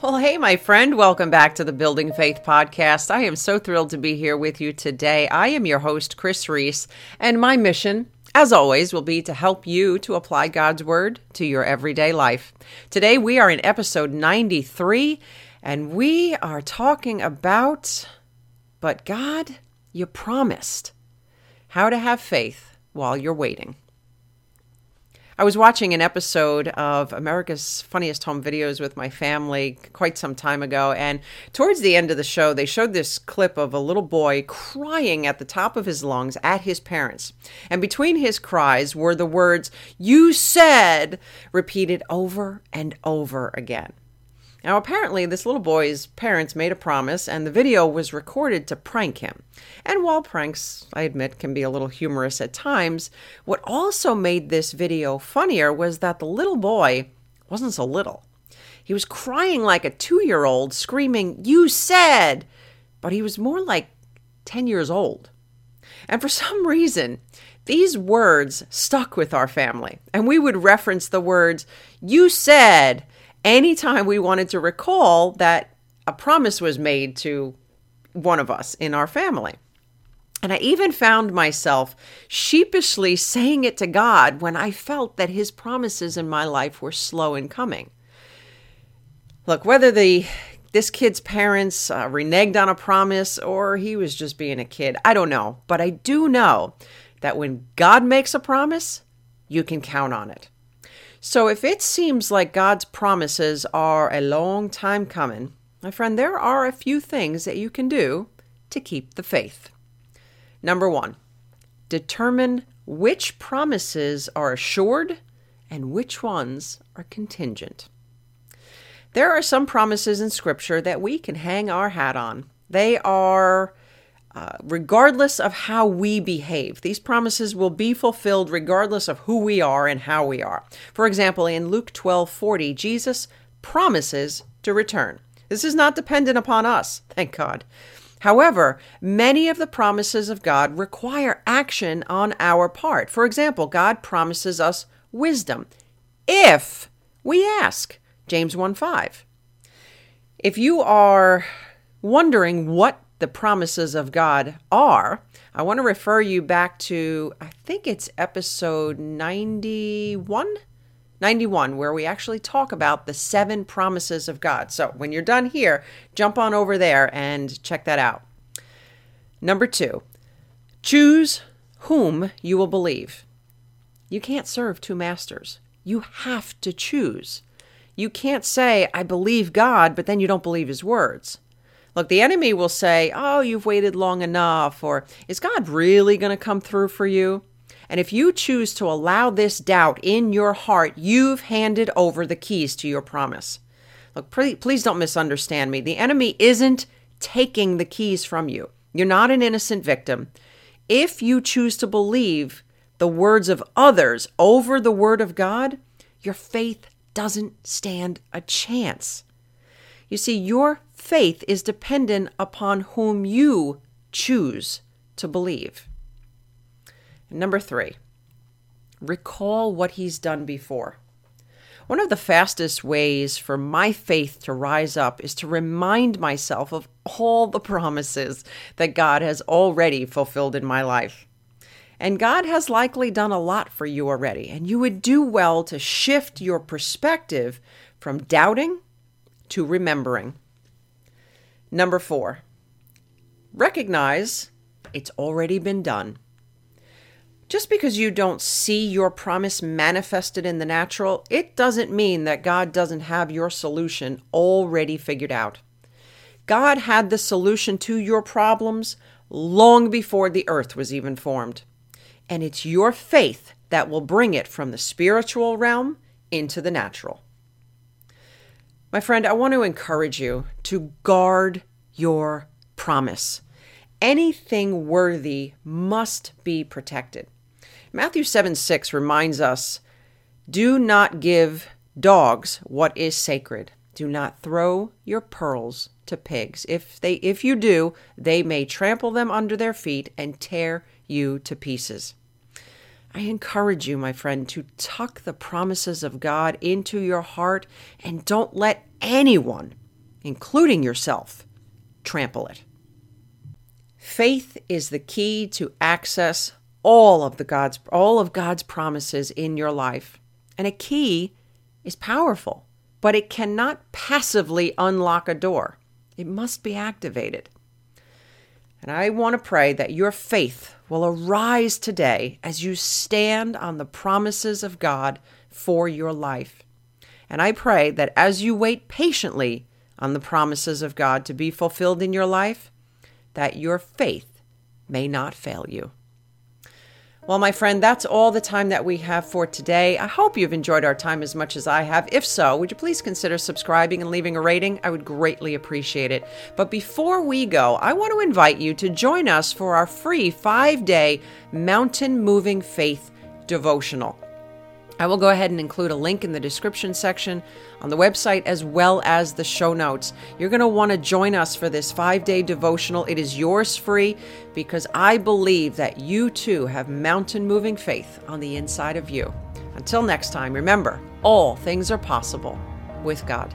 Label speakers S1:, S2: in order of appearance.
S1: Well, hey, my friend, welcome back to the Building Faith podcast. I am so thrilled to be here with you today. I am your host, Kris Reece, and my mission, as always, will be to help you to apply God's Word to your everyday life. Today, we are in episode 93, and we are talking about, but God, you promised, how to have faith while you're waiting. I was watching an episode of America's Funniest Home Videos with my family quite some time ago, and towards the end of the show, they showed this clip of a little boy crying at the top of his lungs at his parents. And between his cries were the words, You said, repeated over and over again. Now, apparently, this little boy's parents made a promise, and the video was recorded to prank him. And while pranks, I admit, can be a little humorous at times, what also made this video funnier was that the little boy wasn't so little. He was crying like a two year old, screaming, You said! But he was more like 10 years old. And for some reason, these words stuck with our family, and we would reference the words, You said! Anytime we wanted to recall that a promise was made to one of us in our family. And I even found myself sheepishly saying it to God when I felt that his promises in my life were slow in coming. Look, whether the this kid's parents uh, reneged on a promise or he was just being a kid, I don't know, but I do know that when God makes a promise, you can count on it. So if it seems like God's promises are a long time coming, my friend, there are a few things that you can do to keep the faith. Number one, determine which promises are assured and which ones are contingent. There are some promises in Scripture that we can hang our hat on. They are uh, regardless of how we behave. These promises will be fulfilled regardless of who we are and how we are. For example, in Luke 12 40, Jesus promises to return. This is not dependent upon us, thank God. However, many of the promises of God require action on our part. For example, God promises us wisdom if we ask. James 1 5. If you are wondering what the promises of God are, I want to refer you back to, I think it's episode 91. 91, where we actually talk about the seven promises of God. So when you're done here, jump on over there and check that out. Number two, choose whom you will believe. You can't serve two masters. You have to choose. You can't say, I believe God, but then you don't believe his words. Look, the enemy will say, Oh, you've waited long enough, or Is God really going to come through for you? And if you choose to allow this doubt in your heart, you've handed over the keys to your promise. Look, please don't misunderstand me. The enemy isn't taking the keys from you. You're not an innocent victim. If you choose to believe, the words of others over the word of God, your faith doesn't stand a chance. You see, your faith is dependent upon whom you choose to believe. And number three, recall what he's done before. One of the fastest ways for my faith to rise up is to remind myself of all the promises that God has already fulfilled in my life. And God has likely done a lot for you already, and you would do well to shift your perspective from doubting to remembering. Number four, recognize it's already been done. Just because you don't see your promise manifested in the natural, it doesn't mean that God doesn't have your solution already figured out. God had the solution to your problems long before the earth was even formed. And it's your faith that will bring it from the spiritual realm into the natural. My friend, I want to encourage you to guard your promise. Anything worthy must be protected. Matthew 7 6 reminds us do not give dogs what is sacred. Do not throw your pearls to pigs. If they if you do, they may trample them under their feet and tear you to pieces. I encourage you, my friend, to tuck the promises of God into your heart and don't let anyone, including yourself, trample it. Faith is the key to access all of the God's all of God's promises in your life. And a key is powerful, but it cannot passively unlock a door. It must be activated. And I want to pray that your faith will arise today as you stand on the promises of God for your life. And I pray that as you wait patiently on the promises of God to be fulfilled in your life, that your faith may not fail you. Well, my friend, that's all the time that we have for today. I hope you've enjoyed our time as much as I have. If so, would you please consider subscribing and leaving a rating? I would greatly appreciate it. But before we go, I want to invite you to join us for our free five day mountain moving faith devotional. I will go ahead and include a link in the description section on the website as well as the show notes. You're going to want to join us for this five day devotional. It is yours free because I believe that you too have mountain moving faith on the inside of you. Until next time, remember all things are possible with God.